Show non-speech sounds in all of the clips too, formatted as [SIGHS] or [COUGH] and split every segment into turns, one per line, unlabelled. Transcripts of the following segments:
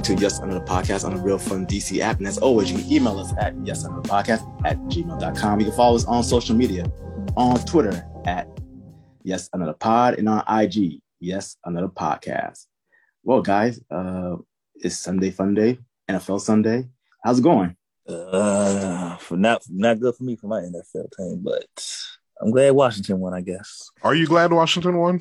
Thank you for listening to Yes Another Podcast on the Real Fun DC app. And as always, you can email us at Yes Another Podcast at gmail.com. You can follow us on social media on Twitter at Yes Another Pod and on IG, Yes Another Podcast. Well, guys, uh, it's Sunday Fun Day, NFL Sunday. How's it going?
Uh, for not not good for me for my NFL team, but I'm glad Washington won. I guess.
Are you glad Washington won?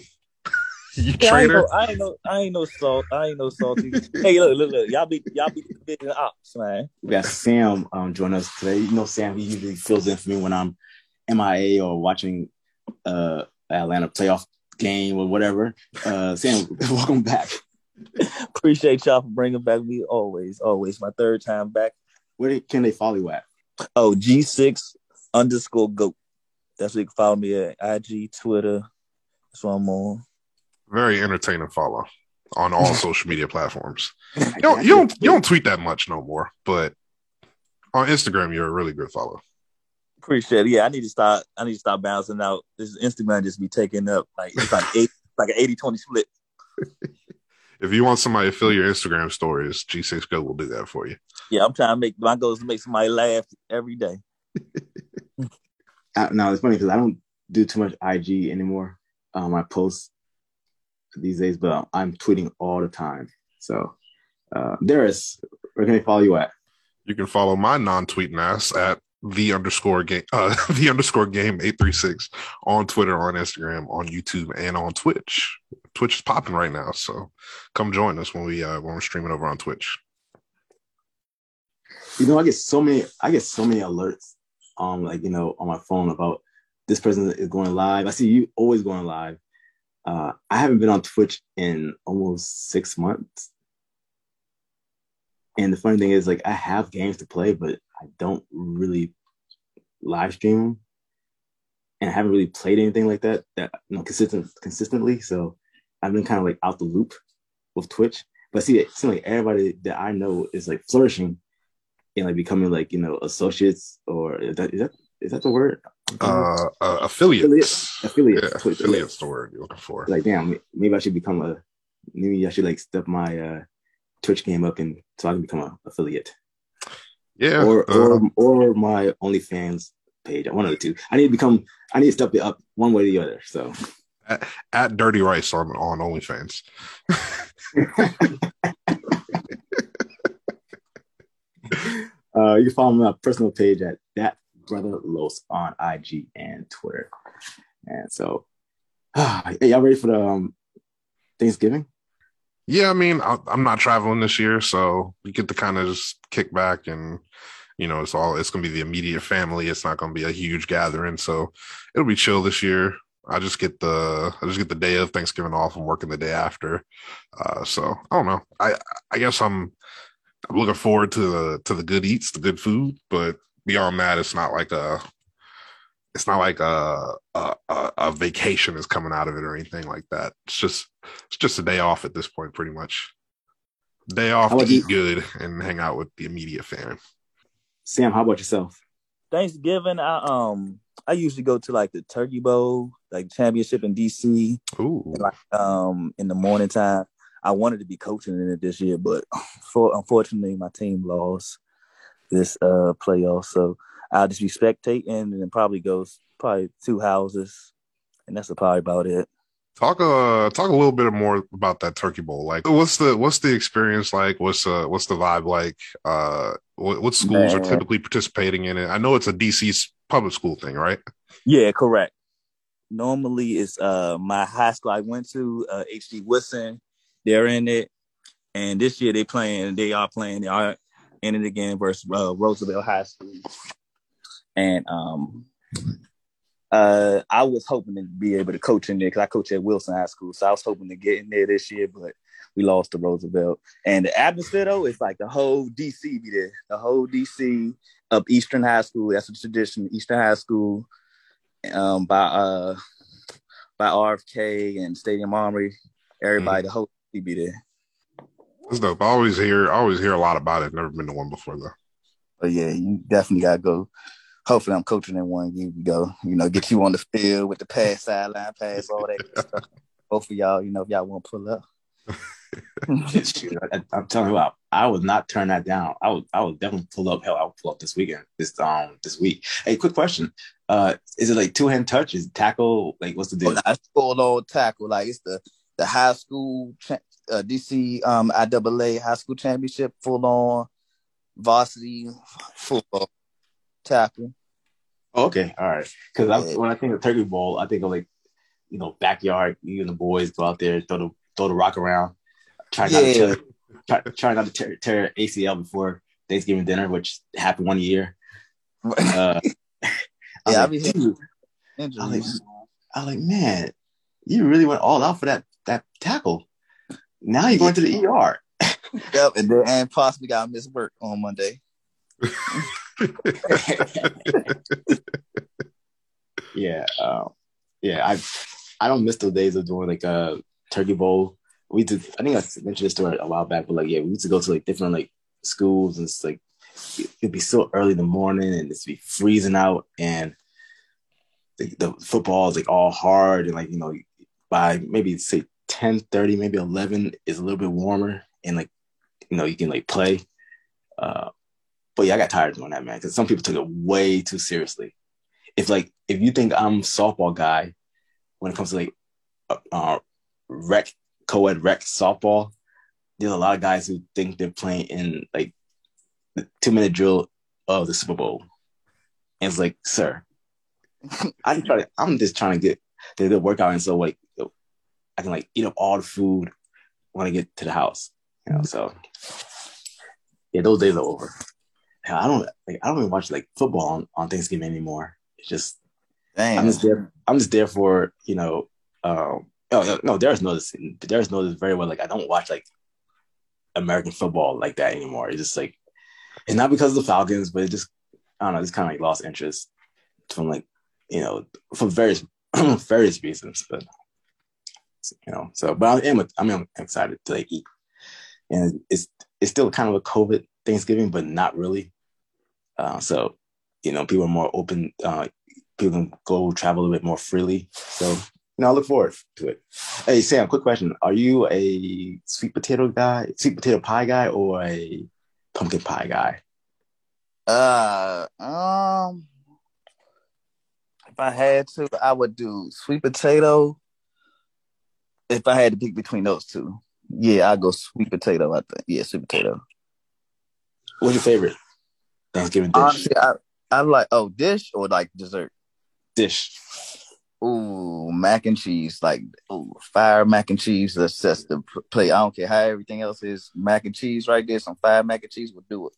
You
Yeah, I ain't, no, I ain't no, I ain't no salt, I ain't no salty. hey, look, look, look, y'all be, y'all be the division ops, man.
We got Sam um, joining us today. You know, Sam, he usually fills in for me when I'm MIA or watching uh Atlanta playoff game or whatever. Uh, Sam, [LAUGHS] welcome back.
Appreciate y'all for bringing back me always, always. My third time back.
Where can they follow you at?
Oh, G6 underscore goat. That's where you can follow me at IG, Twitter. That's what I'm on.
Very entertaining follow on all [LAUGHS] social media platforms. You don't, you don't you don't tweet that much no more, but on Instagram you're a really good follow.
Appreciate it. Yeah, I need to start. I need to start bouncing out. This Instagram just be taking up like it's like eight, [LAUGHS] like an 80-20 split. [LAUGHS]
If you want somebody to fill your Instagram stories, G6 Go will do that for you.
Yeah, I'm trying to make my goal is to make somebody laugh every day.
Uh, no, it's funny because I don't do too much IG anymore. Um, I post these days, but I'm tweeting all the time. So, uh, Darius, where can they follow you at?
You can follow my non-tweeting ass at the underscore game uh [LAUGHS] the underscore game 836 on Twitter, on Instagram, on YouTube, and on Twitch. Twitch is popping right now, so come join us when we uh when we're streaming over on Twitch.
You know, I get so many, I get so many alerts, um, like you know, on my phone about this person is going live. I see you always going live. Uh, I haven't been on Twitch in almost six months. And the funny thing is, like, I have games to play, but I don't really live stream them, and I haven't really played anything like that that you know consistent consistently. So I've been kind of like out the loop with Twitch. But see, it seems like everybody that I know is like flourishing and like becoming like you know associates or is that is that is that the word?
Uh, uh affiliates.
Affiliates.
Yeah,
Twitch
affiliates the word you're looking for.
Like damn, maybe I should become a maybe I should like step my uh Twitch game up and so I can become an affiliate
Yeah.
or
uh,
or or my OnlyFans page. One of the two. I need to become. I need to step it up one way or the other. So
at Dirty Rice on on OnlyFans. [LAUGHS]
uh, you can follow my personal page at that brother Los on IG and Twitter. And so, [SIGHS] y'all ready for the um, Thanksgiving?
Yeah, I mean, I, I'm not traveling this year, so we get to kind of just kick back and you know, it's all it's gonna be the immediate family. It's not gonna be a huge gathering, so it'll be chill this year. I just get the I just get the day of Thanksgiving off. I'm working the day after, uh, so I don't know. I I guess I'm I'm looking forward to the to the good eats, the good food, but beyond that, it's not like a it's not like a a, a, a vacation is coming out of it or anything like that. It's just it's just a day off at this point, pretty much. Day off to
about you?
eat good and hang out with the immediate fam.
Sam, how about yourself?
Thanksgiving, I um I usually go to like the Turkey Bowl, like championship in DC,
Ooh,
like um in the morning time. I wanted to be coaching in it this year, but [LAUGHS] for unfortunately my team lost this uh playoff. So I'll just be spectating and probably goes probably two houses. And that's probably about it.
talk uh talk a little bit more about that turkey bowl. Like, what's the what's the experience like? What's uh what's the vibe like? Uh, what, what schools are typically participating in it? I know it's a DC public school thing, right?
Yeah, correct. Normally it's uh my high school I went to, uh HD Woodson. They're in it. And this year they playing, they are playing, they are in it again versus uh, Roosevelt High School. And um uh I was hoping to be able to coach in there because I coach at Wilson High School. So I was hoping to get in there this year, but we lost to Roosevelt. And the atmosphere though, it's like the whole DC be there. The whole DC of Eastern High School. That's a tradition, Eastern High School um, by uh by RFK and Stadium Armory. Everybody, the whole be there.
That's dope. I always hear I always hear a lot about it. Never been to one before though.
But yeah, you definitely gotta go. Hopefully, I'm coaching in one. You can go, you know, get you on the field with the pass, sideline pass, all that stuff. Both of y'all, you know, if y'all want to pull up. [LAUGHS]
I, am telling you what, I would not turn that down. I would, I would definitely pull up. Hell, I would pull up this weekend. This um, this week. Hey, quick question. Uh, is it like two hand touch? Is tackle? Like, what's the deal?
Oh, it's full on tackle. Like it's the the high school cha- uh, DC um IAA high school championship full on varsity football tackle.
Oh, okay, all right. Because yeah. when I think of Turkey Bowl, I think of like you know backyard. You and the boys go out there, throw the throw the rock around, try not yeah. to tear, try, try not to tear, tear, ACL before Thanksgiving dinner, which happened one year. Uh, [LAUGHS] I yeah, like, dude, I was like, I was like, man, you really went all out for that that tackle. Now you're going to the ER. [LAUGHS]
yep, and then and possibly got miss work on Monday. [LAUGHS]
yeah, uh, yeah. I I don't miss those days of doing like a turkey bowl. We did. I think I mentioned this story a while back, but like, yeah, we used to go to like different like schools, and it's like it'd be so early in the morning, and it's be freezing out, and the, the football is like all hard, and like you know, by maybe say 10, 30, maybe eleven is a little bit warmer, and like you know, you can like play. Uh, but yeah, I got tired doing that, man, because some people took it way too seriously. If like if you think I'm softball guy when it comes to like uh, uh rec co-ed rec softball, there's a lot of guys who think they're playing in like the two minute drill of the Super Bowl. And it's like, sir, [LAUGHS] I'm trying to, I'm just trying to get the, the workout and so like I can like eat up all the food when I get to the house. You know, so yeah, those days are over. I don't like I don't even watch like football on, on Thanksgiving anymore. It's just. I'm just there I'm just there for, you know, um oh no, there's no there's no this very well. Like I don't watch like American football like that anymore. It's just like it's not because of the Falcons, but it just I don't know, It's kind of like lost interest from like, you know, for various [CLEARS THROAT] various reasons. But you know, so but I am I'm excited to like eat. And it's it's still kind of a COVID Thanksgiving, but not really. Uh, so, you know, people are more open. Uh, people can go travel a bit more freely. So, you know, I look forward to it. Hey, Sam, quick question: Are you a sweet potato guy, sweet potato pie guy, or a pumpkin pie guy?
Uh, um, if I had to, I would do sweet potato. If I had to pick between those two, yeah, I go sweet potato. I think, yeah, sweet potato.
What's your favorite Thanksgiving dish?
Honestly, I, I like oh dish or like dessert.
Dish.
Ooh, mac and cheese, like ooh, fire mac and cheese. That's that's the play. I don't care how everything else is. Mac and cheese, right there. Some fire mac and cheese will do it.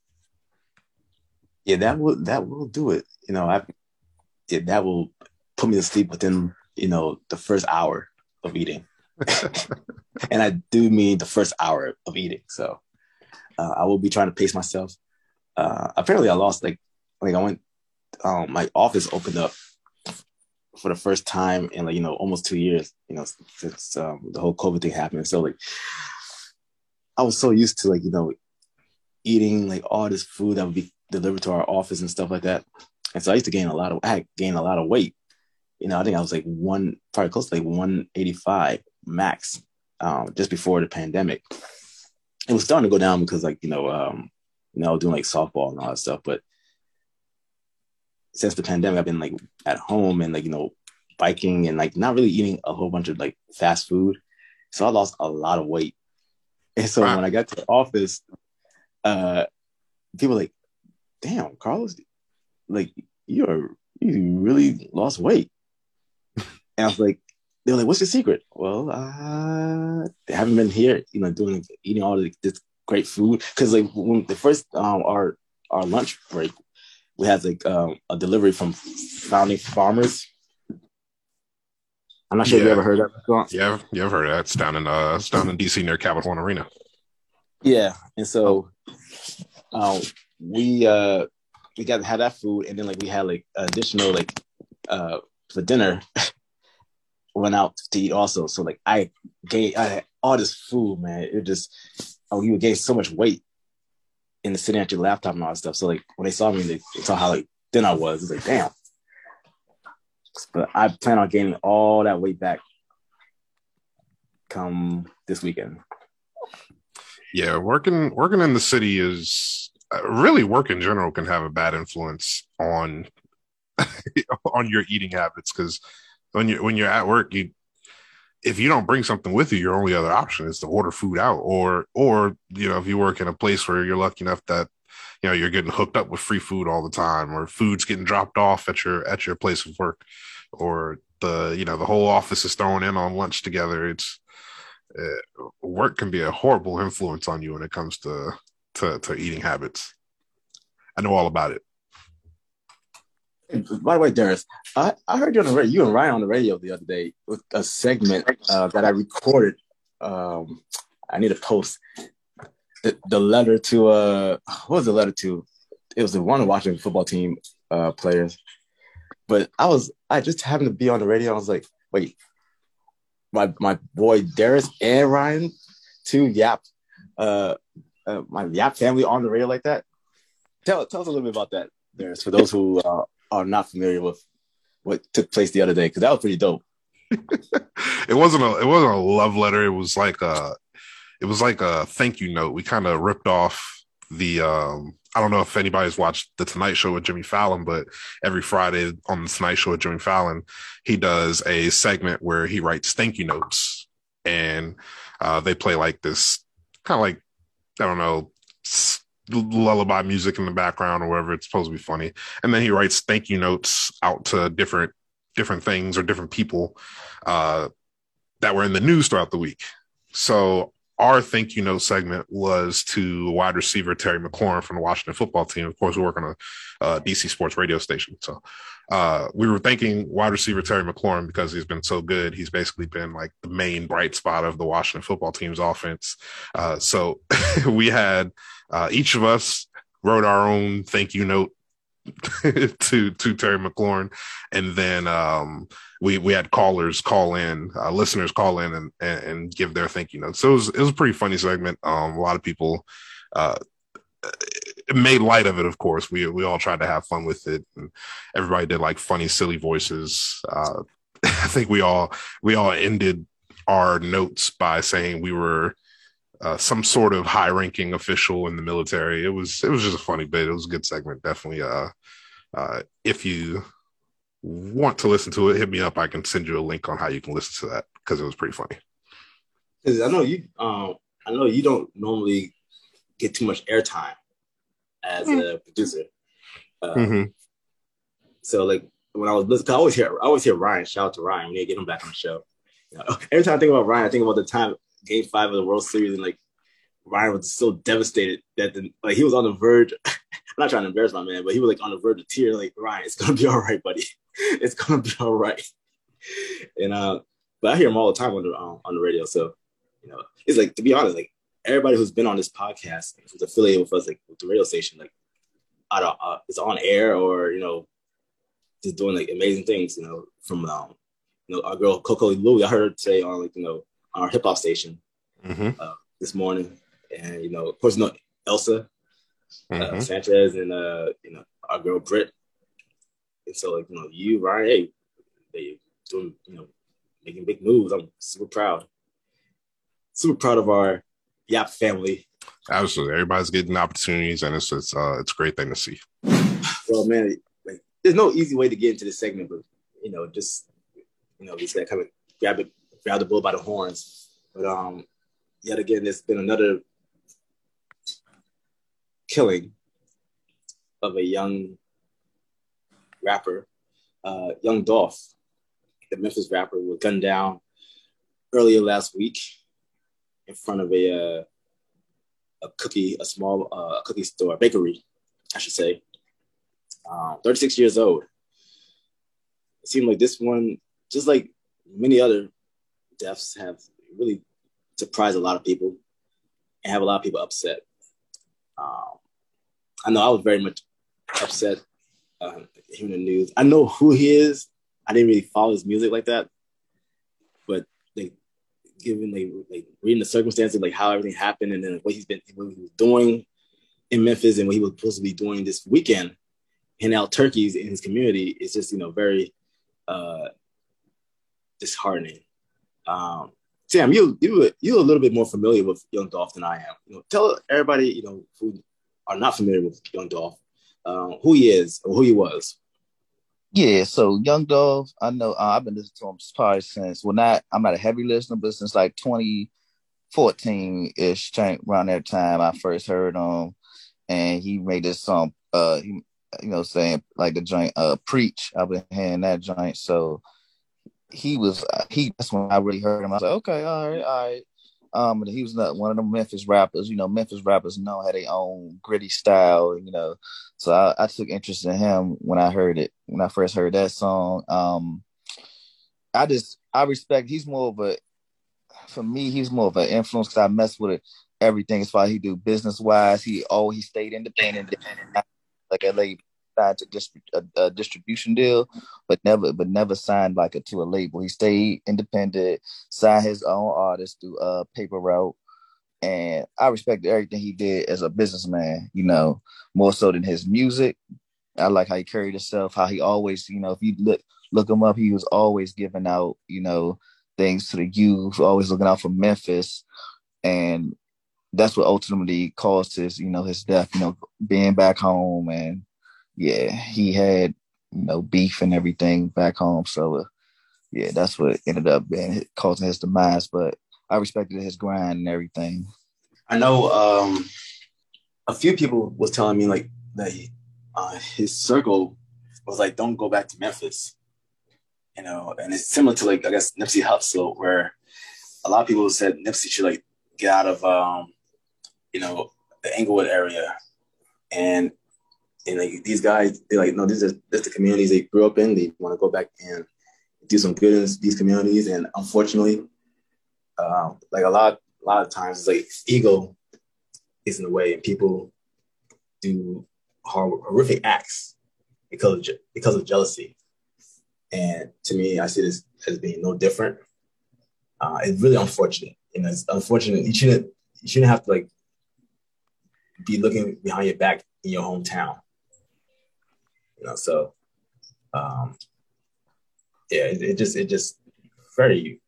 Yeah, that will that will do it. You know, I yeah, that will put me to sleep within you know the first hour of eating. [LAUGHS] and I do mean the first hour of eating. So uh, I will be trying to pace myself. Uh, apparently, I lost like like I went. Um, my office opened up for the first time in like you know almost two years. You know since um, the whole COVID thing happened. So like I was so used to like you know eating like all this food that would be delivered to our office and stuff like that. And so I used to gain a lot of I gained a lot of weight. You know, I think I was like one probably close to like 185 max um, just before the pandemic. It was starting to go down because like you know um you know doing like softball and all that stuff but since the pandemic i've been like at home and like you know biking and like not really eating a whole bunch of like fast food. So i lost a lot of weight. And so wow. when i got to the office uh people like damn carlos like you're you really lost weight and i was like they were like, "What's your secret?" Well, uh, they haven't been here, you know, doing eating all this great food. Because like when the first um our our lunch break, we had like um, a delivery from Founding Farmers. I'm not sure yeah. if you ever heard that
before. Yeah, you ever heard of that? It's down in uh, it's down in DC near Capital One Arena.
Yeah, and so um, we uh we got to have that food, and then like we had like additional like uh for dinner. [LAUGHS] went out to eat also. So like I gained I had all this food, man. It just oh you would gain so much weight in the sitting at your laptop and all that stuff. So like when they saw me, they, they saw how like thin I was. It's like damn. But I plan on gaining all that weight back come this weekend.
Yeah, working working in the city is uh, really work in general can have a bad influence on [LAUGHS] on your eating habits because when you when you're at work, you if you don't bring something with you, your only other option is to order food out, or or you know if you work in a place where you're lucky enough that you know you're getting hooked up with free food all the time, or food's getting dropped off at your at your place of work, or the you know the whole office is throwing in on lunch together. It's uh, work can be a horrible influence on you when it comes to to, to eating habits. I know all about it.
By the way, Darius, I, I heard you on the radio, you and Ryan on the radio the other day with a segment uh, that I recorded. Um, I need to post the, the letter to uh, what was the letter to? It was the one Washington football team uh, players. But I was I just happened to be on the radio. I was like, wait, my my boy Darius and Ryan, two Yap, uh, uh, my Yap family on the radio like that. Tell tell us a little bit about that, Darius, for those who uh, are not familiar with what took place the other day, because that was pretty dope. [LAUGHS]
it wasn't a it wasn't a love letter. It was like a it was like a thank you note. We kind of ripped off the um I don't know if anybody's watched the Tonight Show with Jimmy Fallon, but every Friday on the Tonight Show with Jimmy Fallon, he does a segment where he writes thank you notes, and uh, they play like this kind of like I don't know lullaby music in the background or whatever. It's supposed to be funny, and then he writes thank you notes out to different different things or different people uh, that were in the news throughout the week. So our thank you note segment was to wide receiver Terry McLaurin from the Washington football team. Of course, we work on a DC sports radio station. So uh, we were thanking wide receiver Terry McLaurin because he's been so good. He's basically been like the main bright spot of the Washington football team's offense. Uh, so [LAUGHS] we had uh, each of us wrote our own thank you note [LAUGHS] to to Terry McLaurin, and then um, we we had callers call in, uh, listeners call in and, and, and give their thank you notes. So it was it was a pretty funny segment. Um, a lot of people uh, made light of it. Of course, we we all tried to have fun with it, and everybody did like funny, silly voices. Uh, [LAUGHS] I think we all we all ended our notes by saying we were uh, some sort of high ranking official in the military. It was it was just a funny bit. It was a good segment. Definitely. Uh, uh, if you want to listen to it, hit me up. I can send you a link on how you can listen to that because it was pretty funny.
Because I know you, um, I know you don't normally get too much airtime as mm-hmm. a producer. Uh, mm-hmm. So like when I was listening, I always hear, I always hear Ryan. Shout out to Ryan. We need to get him back on the show. You know, [LAUGHS] every time I think about Ryan, I think about the time Game Five of the World Series and like Ryan was so devastated that the, like he was on the verge. [LAUGHS] I'm not trying to embarrass my man, but he was like on the verge of tears. Like Ryan, it's gonna be all right, buddy. [LAUGHS] it's gonna be all right. [LAUGHS] And uh, but I hear him all the time on the um, on the radio. So you know, it's like to be honest, like everybody who's been on this podcast who's affiliated with us, like with the radio station, like out of, uh, is on air or you know, just doing like amazing things. You know, from um, you know, our girl Coco Louie, I heard her say on like you know our hip hop station mm-hmm. uh, this morning and you know, of course, you know Elsa uh, mm-hmm. uh, Sanchez and uh, you know our girl Britt. And so, like you know, you Ryan, hey, they doing you know making big moves. I'm super proud, super proud of our Yap family.
Absolutely, everybody's getting opportunities, and it's it's uh, it's a great thing to see.
Well, man, like there's no easy way to get into this segment, but you know, just you know, just that kind of grab it, grab the bull by the horns. But um, yet again, it's been another killing of a young rapper, uh, Young Dolph, the Memphis rapper, was gunned down earlier last week in front of a uh, a cookie, a small uh, cookie store, bakery, I should say. Um, 36 years old. It seemed like this one, just like many other deaths, have really surprised a lot of people and have a lot of people upset. Um, I know I was very much upset uh, hearing the news. I know who he is. I didn't really follow his music like that, but they given like, like reading the circumstances, like how everything happened, and then what he's been what he was doing in Memphis and what he was supposed to be doing this weekend, handing out turkeys in his community is just you know very uh, disheartening. Um, Sam, you you you're a little bit more familiar with Young Dolph than I am. You know, tell everybody you know who are not familiar with Young Dolph um, who he is or who he was.
Yeah, so Young Dolph, I know uh, I've been listening to him probably since well, not I'm not a heavy listener, but since like 2014 ish, around that time I first heard him, and he made this song. Uh, he you know saying like the joint uh preach. I've been hearing that joint, so he was he. That's when I really heard him. I was like, okay, all right, all right. Um, and he was not one of the Memphis rappers. You know, Memphis rappers know how their own gritty style. You know, so I, I, took interest in him when I heard it. When I first heard that song, um, I just I respect. He's more of a for me. He's more of an influence because I mess with it, everything as far as he do business wise. He oh he stayed independent, independent like LA signed to distri- a, a, distribution deal, but never but never signed like a, to a label. He stayed independent, signed his own artists through uh paper route. And I respect everything he did as a businessman, you know, more so than his music. I like how he carried himself, how he always, you know, if you look look him up, he was always giving out, you know, things to the youth, always looking out for Memphis. And that's what ultimately caused his, you know, his death, you know, being back home and yeah, he had you know beef and everything back home. So uh, yeah, that's what ended up being causing his demise. But I respected his grind and everything.
I know um, a few people was telling me like that he, uh, his circle was like, "Don't go back to Memphis," you know, and it's similar to like I guess Nipsey Hussle, where a lot of people said Nipsey should like get out of um, you know the Inglewood area, and and like these guys, they're like, no, these are that's the communities they grew up in. They want to go back and do some good in these communities. And unfortunately, uh, like a lot, a lot of times, it's like ego is in the way, and people do horrific acts because of, because of jealousy. And to me, I see this as being no different. Uh, it's really unfortunate. You know, it's unfortunate. You shouldn't you shouldn't have to like be looking behind your back in your hometown. You know, so um, yeah, it, it just it just very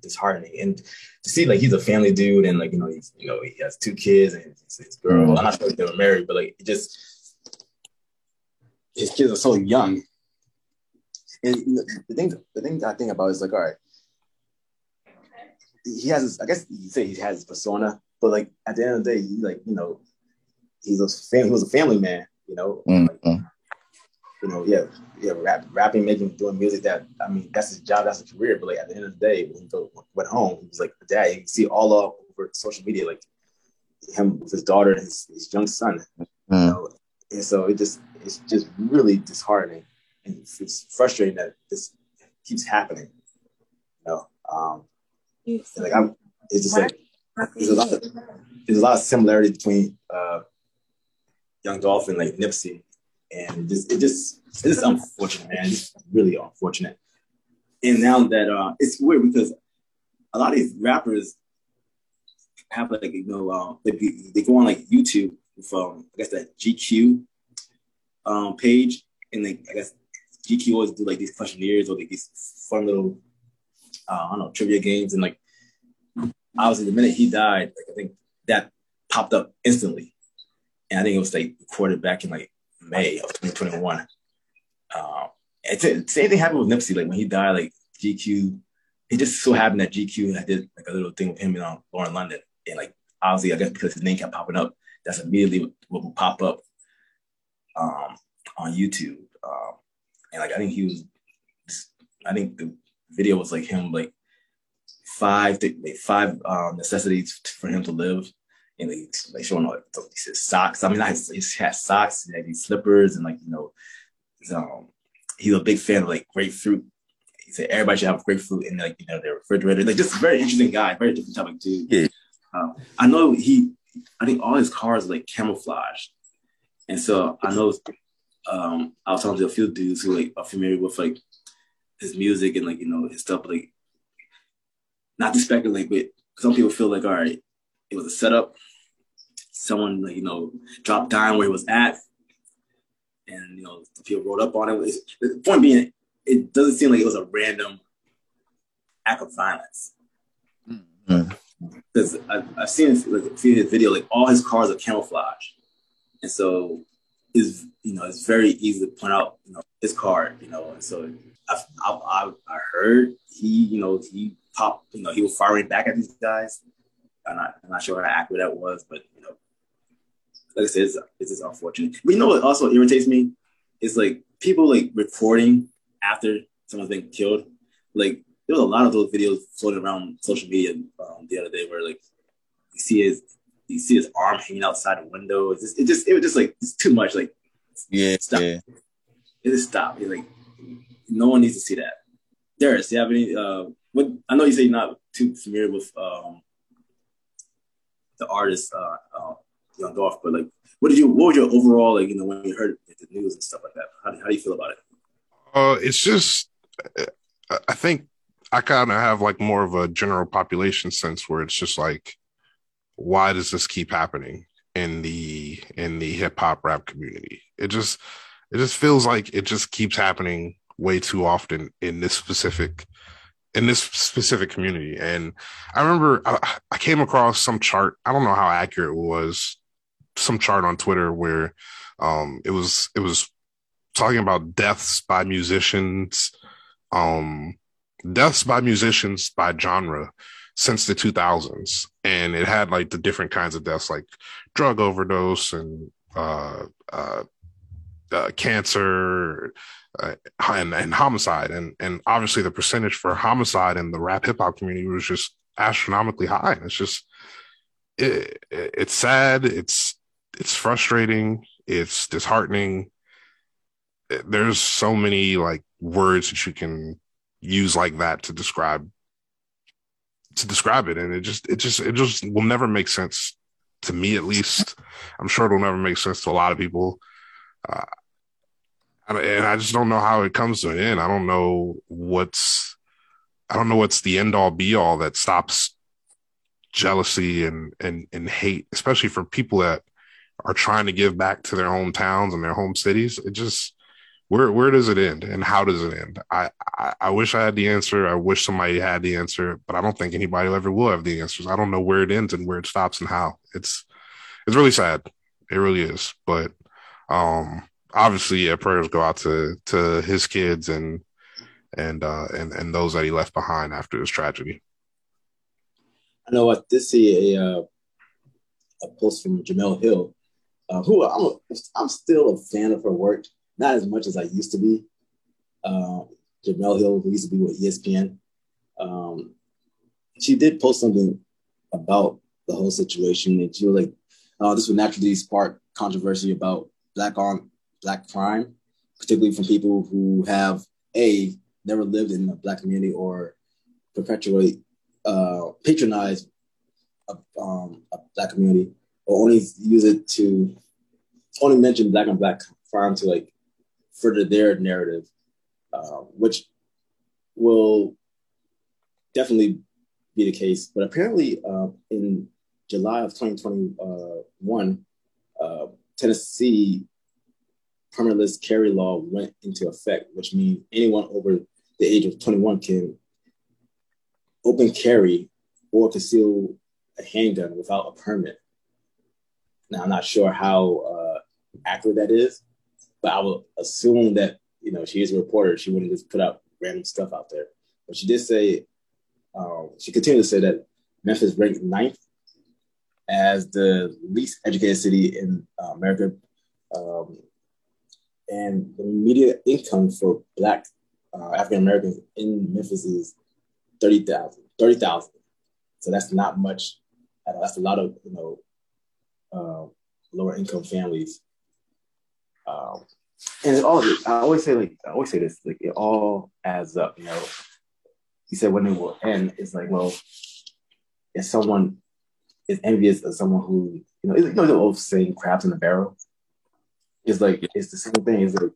disheartening. And to see like he's a family dude and like you know he's you know he has two kids and his, his girl. Mm-hmm. I'm not sure if they were married, but like it just his kids are so young. And the thing the thing I think about is like all right, he has his, I guess you say he has his persona, but like at the end of the day, he like you know he's a fam- he was a family man you know, mm-hmm. Like, you know, yeah, yeah, rap, rapping, making, doing music. That I mean, that's his job, that's his career. But like at the end of the day, when he went home, he was like a dad. You can see all over social media, like him with his daughter and his, his young son. Mm-hmm. You know? And so it just it's just really disheartening, and it's, it's frustrating that this keeps happening. You know, um, like I'm, it's just like there's a lot of there's a lot of similarity between uh, Young Dolphin, like Nipsey, and just it just it's unfortunate, man. It's really unfortunate. And now that uh, it's weird because a lot of these rappers have like you know uh, they, they go on like YouTube from I guess that GQ um, page, and they I guess GQ always do like these questionnaires or like these fun little uh, I don't know trivia games, and like obviously the minute he died, like I think that popped up instantly and I think it was like recorded back in like May of 2021. Um, same thing happened with Nipsey. Like when he died, like GQ, it just so happened that GQ had did like a little thing with him and um, Lauren London, and like obviously I guess because his name kept popping up, that's immediately what would pop up um, on YouTube. Um, and like I think he was, I think the video was like him like five five um, necessities for him to live and like showing like his socks. I mean, not his, he has socks, he had these slippers, and like you know, um, he's a big fan of like grapefruit. He said everybody should have grapefruit in like you know their refrigerator. Like just a very interesting guy, very different type of dude. Yeah. Um, I know he. I think all his cars are like camouflaged, and so I know. Um, I was talking to a few dudes who like are familiar with like his music and like you know his stuff, like not to speculate, but some people feel like all right, it was a setup someone you know dropped down where he was at, and you know people wrote up on it. The point being, it doesn't seem like it was a random act of violence. because mm. I've seen like, seen his video, like all his cars are camouflage, and so is you know it's very easy to point out you know his car, you know, and so I I, I heard he you know he popped you know he was firing back at these guys. I'm not I'm not sure how accurate that was, but you know, like I said, it's, it's just unfortunate. But you know what also irritates me It's like people like recording after someone's been killed. Like there was a lot of those videos floating around social media um, the other day where like you see his you see his arm hanging outside the window. It's just, it just it was just like it's too much. Like
yeah, stop. yeah.
It just stop. It's like no one needs to see that. Darius, do you have any? Uh, what I know you say you're not too familiar with um, the artist uh, uh, Young Dolph, but like, what did you? What was your overall like? You know, when you heard the news and stuff like that, how, how do you feel about it?
Uh, it's just, I think I kind of have like more of a general population sense where it's just like, why does this keep happening in the in the hip hop rap community? It just it just feels like it just keeps happening way too often in this specific in this specific community. And I remember I, I came across some chart. I don't know how accurate it was. Some chart on Twitter where um, it was it was talking about deaths by musicians um deaths by musicians by genre since the 2000s and it had like the different kinds of deaths like drug overdose and uh, uh, uh cancer uh, and, and homicide. And and obviously the percentage for homicide in the rap hip hop community was just astronomically high. And it's just it, it, it's sad. It's it's frustrating it's disheartening. There's so many like words that you can use like that to describe to describe it. And it just it just it just will never make sense to me at least. I'm sure it'll never make sense to a lot of people. Uh, and i just don't know how it comes to an end. I don't know what's i don't know what's the end all be all that stops jealousy and and and hate especially for people that are trying to give back to their hometowns and their home cities it just where where does it end and how does it end? I, I, I wish I had the answer. I wish somebody had the answer, but I don't think anybody ever will have the answers. I don't know where it ends and where it stops and how. It's it's really sad. It really is. But um obviously yeah, prayers go out to to his kids and and uh and, and those that he left behind after this tragedy.
I know I did see a uh, a post from Jemele Hill, uh, who I'm a, I'm still a fan of her work not as much as I used to be. Uh, Jemele Hill, who used to be with ESPN, um, she did post something about the whole situation, and she was like, uh, "This would naturally spark controversy about black on black crime, particularly from people who have a never lived in a black community or perpetuate uh, patronize a, um, a black community or only use it to only mention black on black crime to like further their narrative, uh, which will definitely be the case. But apparently, uh, in July of 2021, uh, Tennessee permitless carry law went into effect, which means anyone over the age of 21 can open carry or conceal a handgun without a permit. Now, I'm not sure how uh, accurate that is, but I would assume that you know she is a reporter. She wouldn't just put out random stuff out there. But she did say um, she continued to say that Memphis ranked ninth as the least educated city in uh, America, um, and the median income for Black uh, African Americans in Memphis is thirty thousand. Thirty thousand. So that's not much. That's a lot of you know uh, lower income families um, and it all, I always say like, I always say this, like it all adds up, you know. He said when it will end, it's like, well, if someone is envious of someone who, you know, you know the old saying, crabs in the barrel. It's like it's the same thing. It's like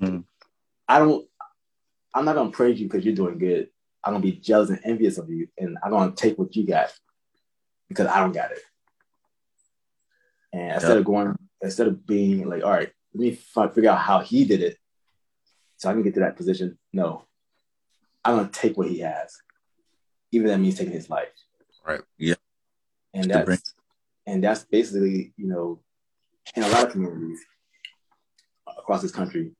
mm. I don't, I'm not gonna praise you because you're doing good. I'm gonna be jealous and envious of you, and I'm gonna take what you got because I don't got it. And instead yep. of going, instead of being like, all right, let me f- figure out how he did it so I can get to that position. No, I'm gonna take what he has, even if that means taking his life.
Right.
Yeah.
And that's and that's basically, you know, in a lot of communities across this country,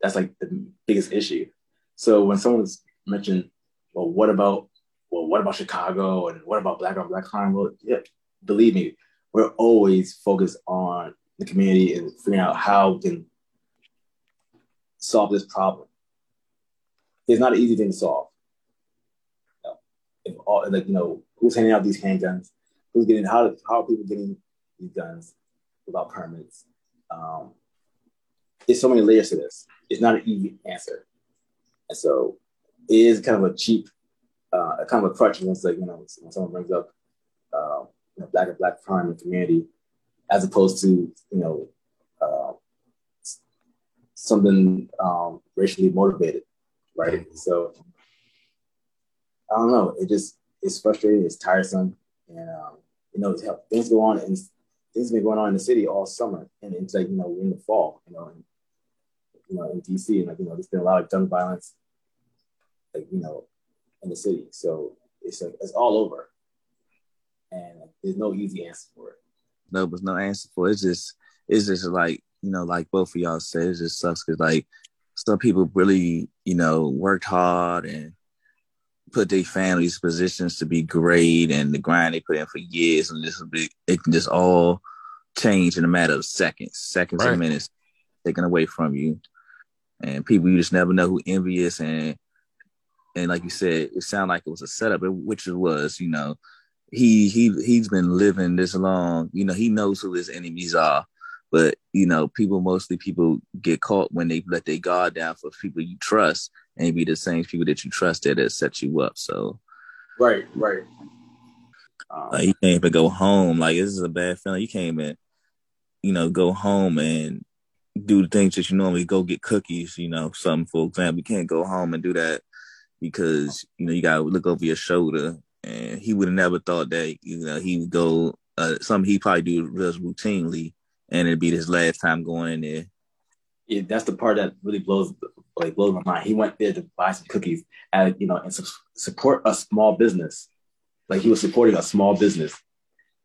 that's like the biggest issue. So when someone's mentioned, well, what about well, what about Chicago and what about black on black crime? Well, yeah, believe me, we're always focused on the community and figuring out how we can solve this problem. It's not an easy thing to solve. You know, if all like you know, who's handing out these handguns? Who's getting how how are people getting these guns without permits? Um, there's so many layers to this. It's not an easy answer, and so it is kind of a cheap, uh, kind of a crutch it's like you know when someone brings up you know, black and black crime in the community, as opposed to you know uh, something um, racially motivated, right? So I don't know. It just it's frustrating. It's tiresome, and um, you know things go on and things have been going on in the city all summer, and it's like you know we're in the fall, you know, and, you know in DC, and like you know there's been a lot of gun violence, like you know, in the city. So it's like it's all over, and there's no easy answer for it.
No, there's no answer for it. It's just it's just like you know, like both of y'all said, it just sucks because like some people really you know worked hard and put their families positions to be great and the grind they put in for years and this will be it can just all change in a matter of seconds, seconds right. and minutes taken away from you. And people you just never know who envious and and like you said, it sounded like it was a setup, which it was, you know. He he he's been living this long, you know, he knows who his enemies are. But you know, people mostly people get caught when they let their guard down for people you trust and be the same people that you trusted that set you up. So,
right, right. Um,
like you can't even go home. Like this is a bad feeling. You can't even, you know, go home and do the things that you normally go get cookies. You know, something for example. You can't go home and do that because you know you gotta look over your shoulder. And he would have never thought that you know he would go uh, something he probably do just routinely, and it'd be his last time going in there.
Yeah, that's the part that really blows like blows my mind. He went there to buy some cookies and you know and su- support a small business. Like he was supporting a small business,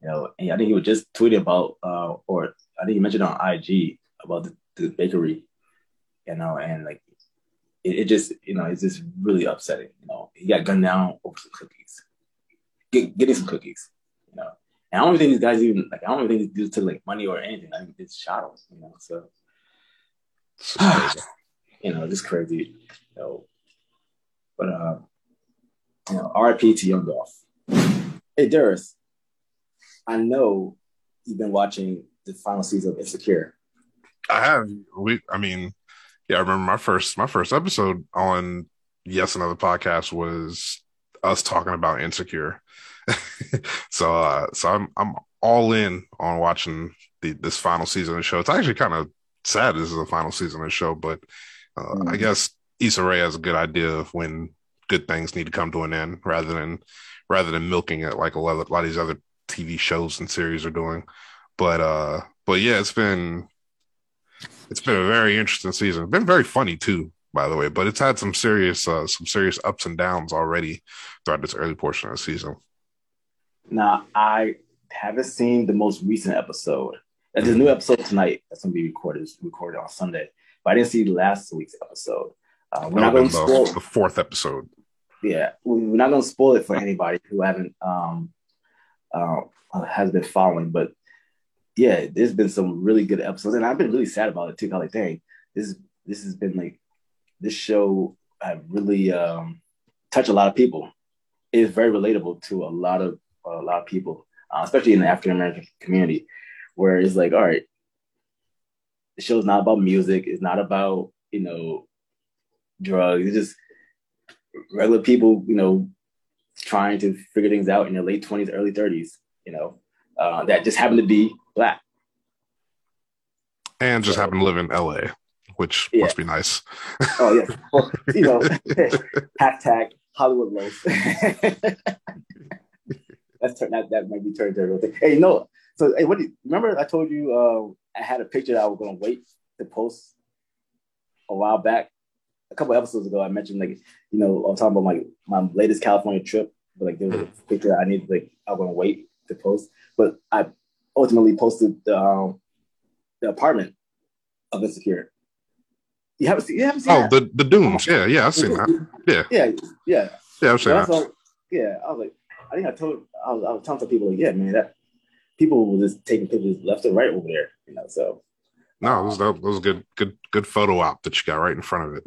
you know. And I think he was just tweeting about, uh, or I think he mentioned on IG about the, the bakery, you know, and like it, it, just you know it's just really upsetting. You know, he got gunned down Get, getting some cookies, you know. And I don't think these guys even like I don't think these dudes took like money or anything. I think it's him, you know. So. [SIGHS] you know, just crazy. You know, but uh, you know, RIP to Young Dolph. Hey, Darius, I know you've been watching the final season of Insecure.
I have. We, I mean, yeah, I remember my first my first episode on Yes Another podcast was us talking about Insecure. [LAUGHS] so, uh, so I'm I'm all in on watching the this final season of the show. It's actually kind of sad this is the final season of the show, but uh, mm. I guess Issa Rae has a good idea of when good things need to come to an end, rather than rather than milking it like a lot, of, a lot of these other TV shows and series are doing. But uh, but yeah, it's been it's been a very interesting season. It's been very funny too, by the way. But it's had some serious uh, some serious ups and downs already throughout this early portion of the season.
Now I haven't seen the most recent episode. There's a new episode tonight that's gonna be recorded recorded on Sunday. But I didn't see last week's episode. Uh, we're not going to spoil
the fourth episode.
Yeah, we're not going to spoil it for anybody who haven't um, uh, has been following. But yeah, there's been some really good episodes, and I've been really sad about it too. Of like, dang, this this has been like this show have really um, touched a lot of people. It's very relatable to a lot of a lot of people, uh, especially in the African American community, where it's like, all right, the show's not about music. It's not about you know drugs. It's just regular people, you know, trying to figure things out in their late twenties, early thirties. You know, uh, that just happen to be black
and just so, happen to live in L.A., which yeah. must be nice.
oh yeah, [LAUGHS] well, you know, [LAUGHS] hashtag Hollywood loaf. [LAUGHS] That's that that might be turned to a real thing. Hey, know, so hey, what do you remember? I told you uh, I had a picture that I was going to wait to post a while back. A couple episodes ago, I mentioned like you know I was talking about my my latest California trip but like there was a picture I needed like I was gonna wait to post, but I ultimately posted the um, the apartment of Insecure. You haven't seen? You haven't seen?
Oh,
that?
the the Dooms. Yeah, yeah, I've seen that. [LAUGHS] Yeah,
yeah, yeah.
yeah, I've seen that.
all, yeah, I was like, I think I told, I was, I was telling some people, like, yeah, man, that people were just taking pictures left and right over there, you know. So
No, it was. It was a good, good, good photo op that you got right in front of it.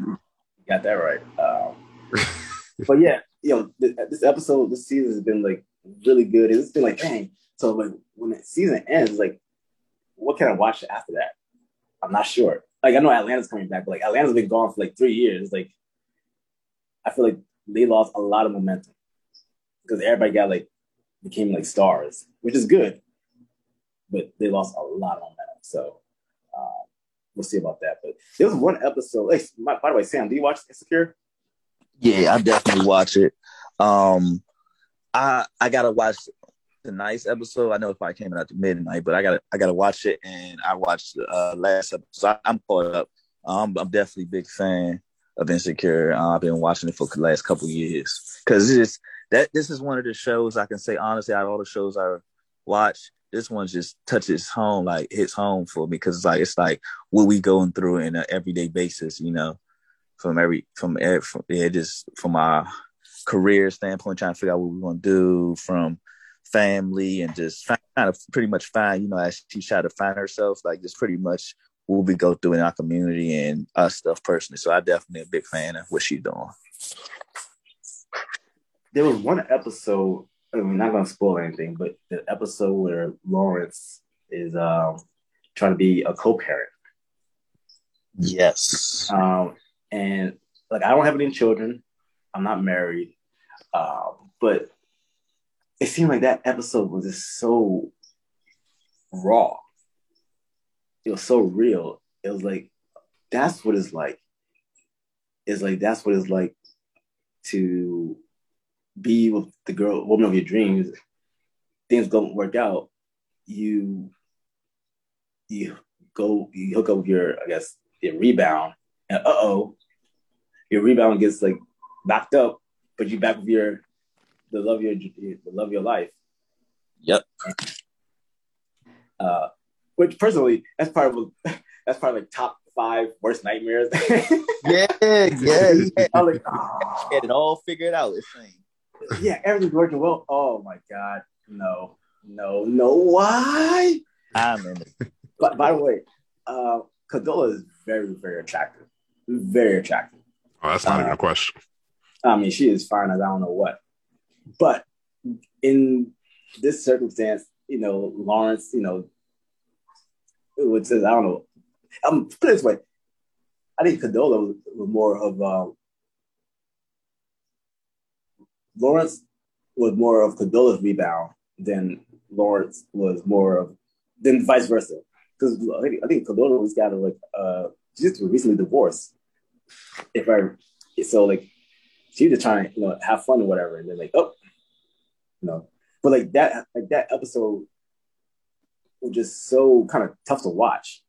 got that right. Um, [LAUGHS] but yeah, you know, th- this episode, this season has been like really good. It's been like, dang. So like when the season ends, like, what can I watch after that? I'm not sure. Like I know Atlanta's coming back, but like Atlanta's been gone for like three years. Like I feel like they lost a lot of momentum because everybody got like became like stars, which is good, but they lost a lot of momentum. So uh, we'll see about that. But there was one episode. Hey, by, by the way, Sam, do you watch Insecure?
Yeah, I definitely watch it. Um, I I gotta watch tonight's episode. I know it probably came out at midnight, but I gotta I gotta watch it, and I watched the uh, last episode. So I, I'm caught up. Um, I'm definitely big fan of Insecure. Uh, I've been watching it for the last couple years because it's that this is one of the shows I can say honestly out of all the shows I watch, this one just touches home, like hits home for me because it's like it's like what we going through in an everyday basis, you know, from every from, every, from yeah, just from our career standpoint, trying to figure out what we're gonna do from family and just find, kind of pretty much find, you know, as she tried to find herself, like just pretty much what we go through in our community and us stuff personally. So I definitely a big fan of what she's doing.
There was one episode. I mean, not gonna spoil anything, but the episode where Lawrence is um, trying to be a co-parent.
Yes.
Um, and like I don't have any children. I'm not married. Um, but it seemed like that episode was just so raw. It was so real. It was like that's what it's like. It's like that's what it's like to be with the girl, woman of your dreams. Things don't work out. You you go you hook up with your I guess your rebound and uh oh, your rebound gets like knocked up, but you back with your the love your the love your life.
Yep.
Uh, which personally, that's part of [LAUGHS] that's probably like top five worst nightmares. [LAUGHS]
Yeah, yeah. [LAUGHS] He had,
I was like, oh.
had it all figured out. It seemed.
yeah, everything's working well. Oh my god, no, no, no, why?
I'm in it.
But by the way, uh, Condola is very, very attractive, very attractive.
Oh, that's not even
Uh,
a question.
I mean, she is fine as I don't know what. But in this circumstance, you know, Lawrence, you know, which is, I don't know. I'm put it this way. I think Condola was, more of um, Lawrence was more of Condola's rebound than Lawrence was more of than vice versa. Because I think, Condola was got like uh just recently divorced. If I so like she was just trying you know have fun or whatever, and then like oh, you know, but like that like that episode was just so kind of tough to watch.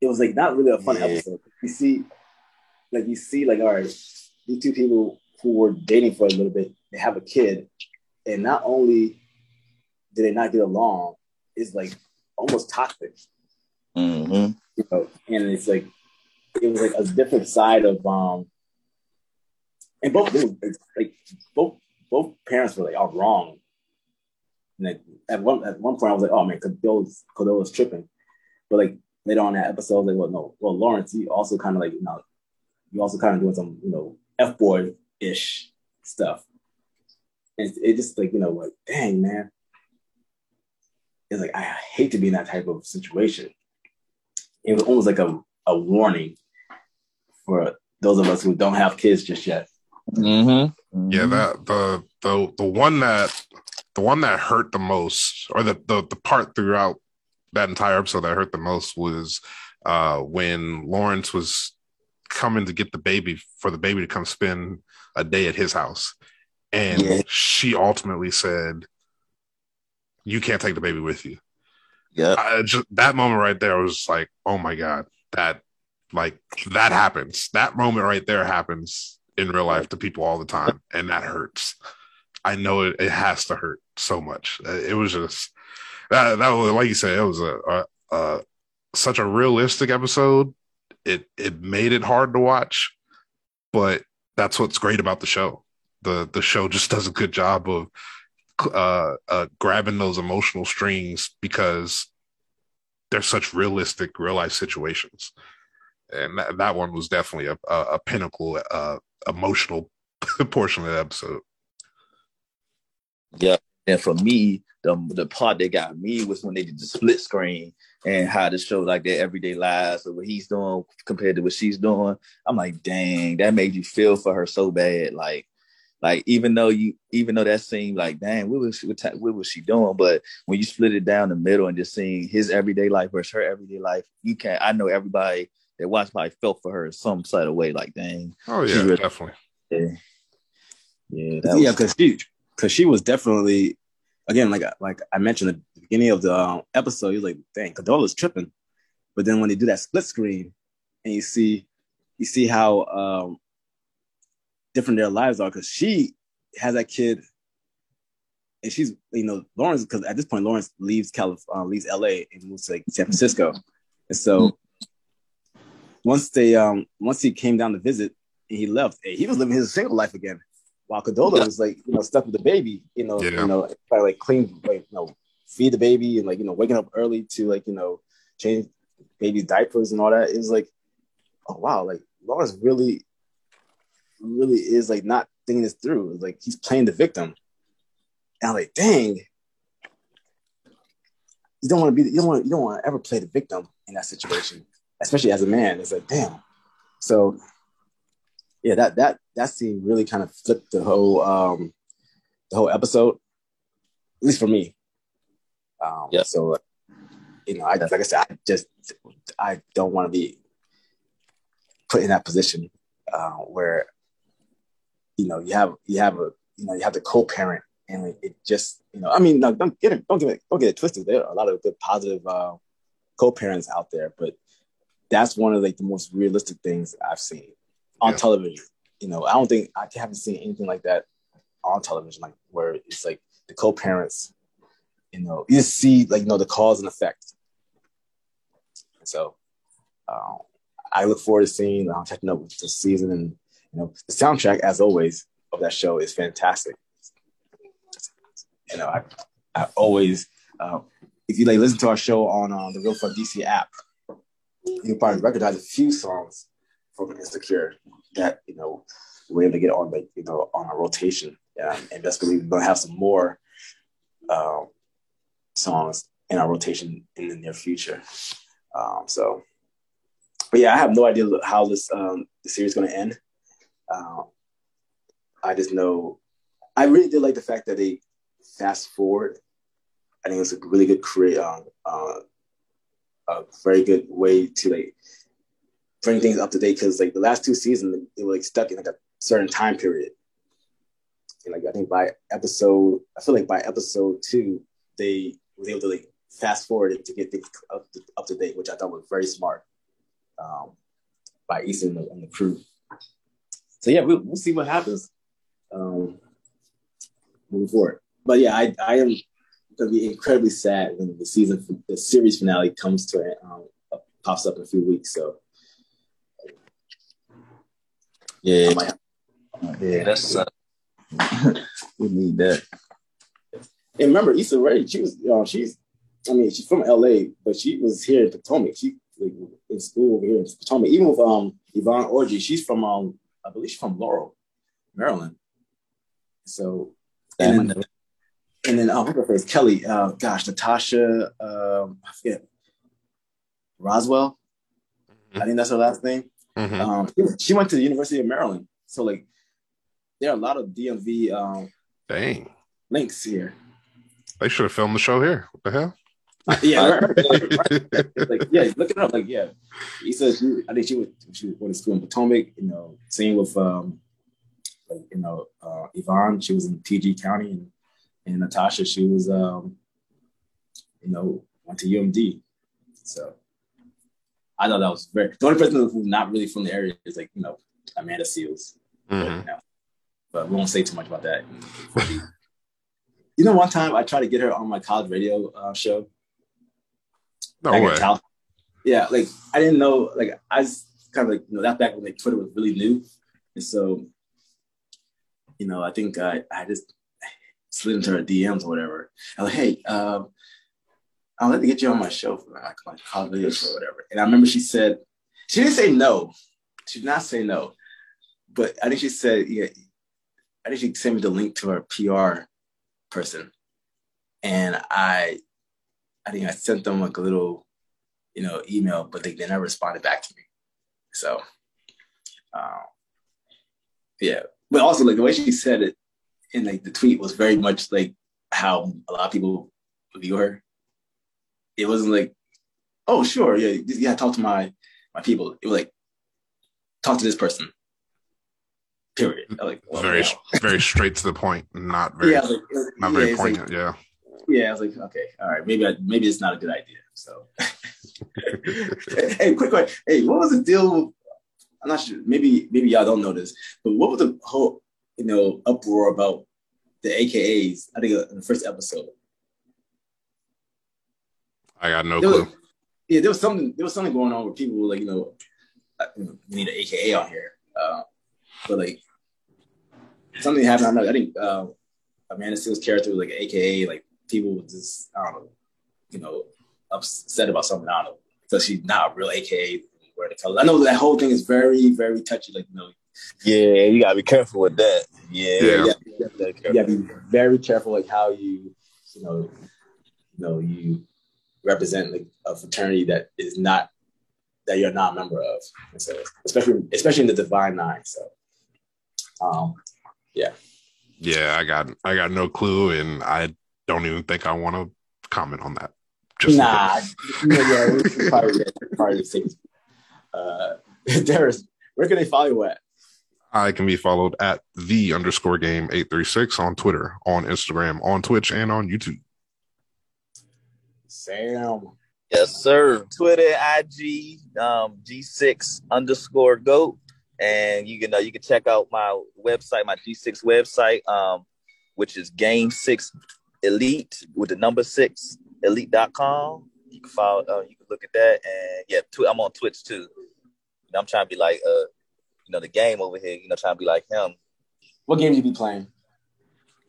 It was like not really a fun
Yeah.
episode. You see, like you see, like all right, these two people who were dating for a little bit, they have a kid, and not only did they not get along, it's like almost toxic
Mm-hmm.
you know, and it's like it was like a different side of um and both like both both parents were like all wrong. And like at one at one point I was like, oh man, Condola's Condola's tripping. But like later on that episode, I was like, well no, well Lawrence, you also kind of like, you know, you also kind of doing some, you know, F boy ish stuff. And it just like, you know, like, dang man. It's like I hate to be in that type of situation it was almost like a, a warning for those of us who don't have kids just yet.
Mm-hmm.
Yeah, that the the the one that the one that hurt the most, or the the, the part throughout that entire episode that hurt the most was uh when Lawrence was coming to get the baby for the baby to come spend a day at his house. And
Yeah.
she ultimately said, You can't take the baby with you. Yeah. Just that moment right there was like, oh my god, that like that happens. That moment right there happens in real life to people all the time, and that hurts. I know it, it has to hurt so much. Uh, it was just that that was like you said, it was a, a, a such a realistic episode. It it made it hard to watch, but that's what's great about the show. The the show just does a good job of uh, uh, grabbing those emotional strings because they're such realistic real life situations and that, that one was definitely a, a, a pinnacle uh, emotional [LAUGHS] portion of the episode
yeah and for me the the part that got me was when they did the split screen and how to show like their everyday lives or what he's doing compared to what she's doing. I'm like, dang, that made you feel for her so bad. Like like even though you, even though that seemed like, dang, what was she, what, was she doing? But when you split it down the middle and just seeing his everyday life versus her everyday life, you can't. I know everybody that watched probably felt for her in some sort of way. Like, dang.
Oh yeah, really, definitely.
Yeah, yeah,
yeah. Because she, because she was definitely, again, like like I mentioned at the beginning of the um, episode, you're like, dang, Condola's tripping. But then when they do that split screen, and you see, you see how um, different their lives are because she has that kid and she's you know Lawrence because at this point Lawrence leaves California, uh, leaves LA and moves to like, San Francisco, and so mm-hmm. Once they um once he came down to visit and he left, he was living his single life again, while Condola was like you know stuck with the baby, you know, yeah. you know, like clean like you know feed the baby and like you know waking up early to like you know change baby diapers and all that. It was like, oh wow, like Lawrence really really is like not thinking this through. Like he's playing the victim. And I'm like, dang. You don't want to be. You don't want. You don't want to ever play the victim in that situation, especially as a man. It's like, damn. So, yeah, that that that scene really kind of flipped the whole um the whole episode, at least for me. Um, yeah. So, you know, I like I said, I just I don't want to be put in that position uh, where you know, you have you have a you know you have the co-parent, and it, it just you know, I mean, no, don't get it, don't get it, don't get it twisted. There are a lot of good positive uh, co-parents out there, but that's one of like the most realistic things I've seen on yeah. television. You know, I don't think I haven't seen anything like that on television, like where it's like the co-parents. You know, you just see like you know the cause and effect. So, uh, I look forward to seeing uh, catching up with the season and you know, the soundtrack, as always, of that show is fantastic. You know, I, I always, uh, if you like listen to our show on uh, the Real Fun DC app, you probably recognize a few songs from Insecure that you know we're able to get on like you know on our rotation. Yeah, and best believe we're gonna have some more um, songs in our rotation in the near future. Um, so, but yeah, I have no idea how this um, the series is to end. Uh, I just know I really did like the fact that they fast forward. I think it's a really good career, uh, uh, a very good way to like bring things up to date because like the last two seasons it was like stuck in like a certain time period. And like I think by episode, I feel like by episode two they were able to like fast forward it to get things up to, up to date, which I thought was very smart um, by Easton and the, and the crew so yeah, we'll, we'll see what happens um, moving forward. But yeah, I, I am to be incredibly sad when the season, the series finale comes to it, um, pops up in a few weeks. So
yeah, yeah, that's uh, [LAUGHS] we need that.
And remember, Issa Rae, she was, you know, she's, I mean, she's from LA, but she was here in Potomac. She like, in school over here in Potomac. Even with um Yvonne Orji, she's from um I believe she's from Laurel, Maryland. So, and and then oh, her first Kelly. Uh, gosh, Natasha. Um, I forget. Rothwell. Mm-hmm. I think that's her last name. Mm-hmm. Um, she went to the University of Maryland. So like, there are a lot of DMV um,
dang
links here.
They should have filmed the show here. What the hell?
yeah, right, right, [LAUGHS] like yeah, look it up. Like yeah, he says she, I think she was she went to school in Potomac. You know, same with um, like you know, uh, Yvonne. She was in PG County, and and Natasha, she was um, you know, went to UMD. So I thought that was very. The only person who's not really from the area is like you know Amanda Seales.
Mm-hmm.
but we won't say too much about that. you know, one time I tried to get her on my college radio uh, show.
No way.
Yeah, like I didn't know. Like I was kind of like you know that back when like Twitter was really new, and so you know I think I I just slid into her DMs or whatever. I was like, hey, um, I'd like to get you on my show for like my college or whatever. And I remember she said she didn't say no. She did not say no, but I think she said yeah. I think she sent me the link to her PR person, and I, I think I sent them like a little, you know, email, but they, they never responded back to me. So, um, yeah, but also like the way she said it in like the tweet was very much like how a lot of people view her. It wasn't like, oh sure, yeah, yeah, talk to my my people. It was like, talk to this person. Period. Like,
well, very very straight to the point, not [LAUGHS] very yeah, like, uh, not yeah, very poignant.
Like,
yeah.
Yeah, I was like, okay, all right, maybe I, maybe it's not a good idea. So, [LAUGHS] hey, quick question. Hey, what was the deal? I'm not sure. Maybe maybe y'all don't know this, but what was the whole you know uproar about the AKAs? I think uh, in the first episode.
I got no there clue.
Was, yeah, there was something. There was something going on where people were like, you know, we need an AKA on here. Uh, but like something happened. I know. I think uh, Amanda Seales' character was like AKA. Like people were just I don't know, you know, upset about something. I don't know because she's not a real AKA. Wear the colors. I know that whole thing is very very touchy. Like you know.
Yeah, you gotta be careful with that. Yeah, yeah.
yeah you, gotta, you gotta be very careful like how you, you know, you know, you represent like a fraternity that is not that you're not a member of. And so especially especially in the Divine Nine. So um yeah.
Yeah, I got I got no clue and I don't even think I want to comment on that. Just
nah, yeah, yeah, probably, probably uh, [LAUGHS] Darius, where can they follow you at?
I can be followed at the underscore game 836 on Twitter, on Instagram, on Twitch, and on YouTube.
Sam.
Yes, sir. Twitter, IG, um, G6 underscore GOAT. And you can uh, you can check out my website, my G6 website, um, which is Game Six Elite with the number six elite.com. You can follow, uh, you can look at that, and yeah, tw- I'm on Twitch too. I'm trying to be like, uh, you know, the game over here. You know, trying to be like him.
What games you be playing?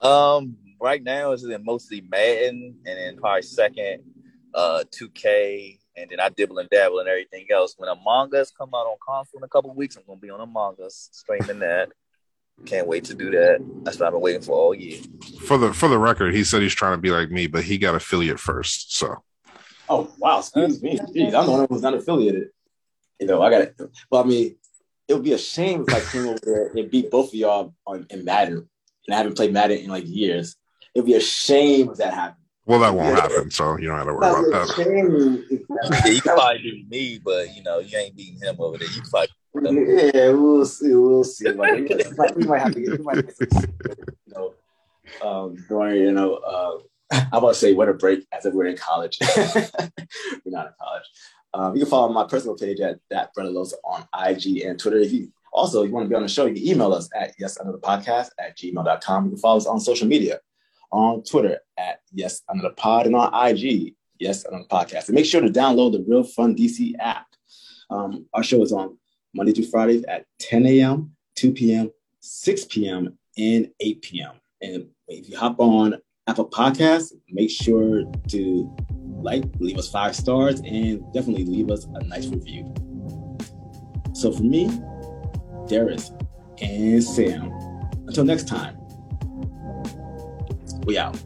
Um, right now it's mostly Madden, and then probably second uh 2K, and then I dibble and dabble and everything else. When Among Us come out on console in a couple weeks, I'm gonna be on Among Us streaming that. Can't wait to do that. That's what I've been waiting for all year.
For the for the record, he said he's trying to be like me, but he got affiliate first. So.
Oh wow! Excuse me. Jeez, I'm the one who's not affiliated. You know, I got it. Well, I mean, it would be a shame if I came over there and beat both of y'all on in Madden, and I haven't played Madden in like years. It would be a shame if that happened.
Well, that won't yeah. happen, so you don't have to worry about
that. yeah, you probably beat me, but you know you ain't beating him over there. You probably
yeah, we'll see, we'll see. Like, we might have to get, we might get some, [LAUGHS] [LAUGHS] you know, um, during you know, uh, I'm about to say what a break as if we're in college. [LAUGHS] we're not in college. Um, you can follow my personal page at that brother Losa on IG and Twitter. If you also if you want to be on the show, you can email us at yes another podcast at gmail.com. You can follow us on social media on Twitter at Yes Another Pod and on IG, Yes Another Podcast. And make sure to download the Real Fun DC app. Um, our show is on Monday through Friday at 10 a.m., 2 p.m., 6 p.m., and 8 p.m. And if you hop on Apple Podcasts, make sure to like, leave us five stars, and definitely leave us a nice review. So for me, Darius, and Sam, until next time, we out.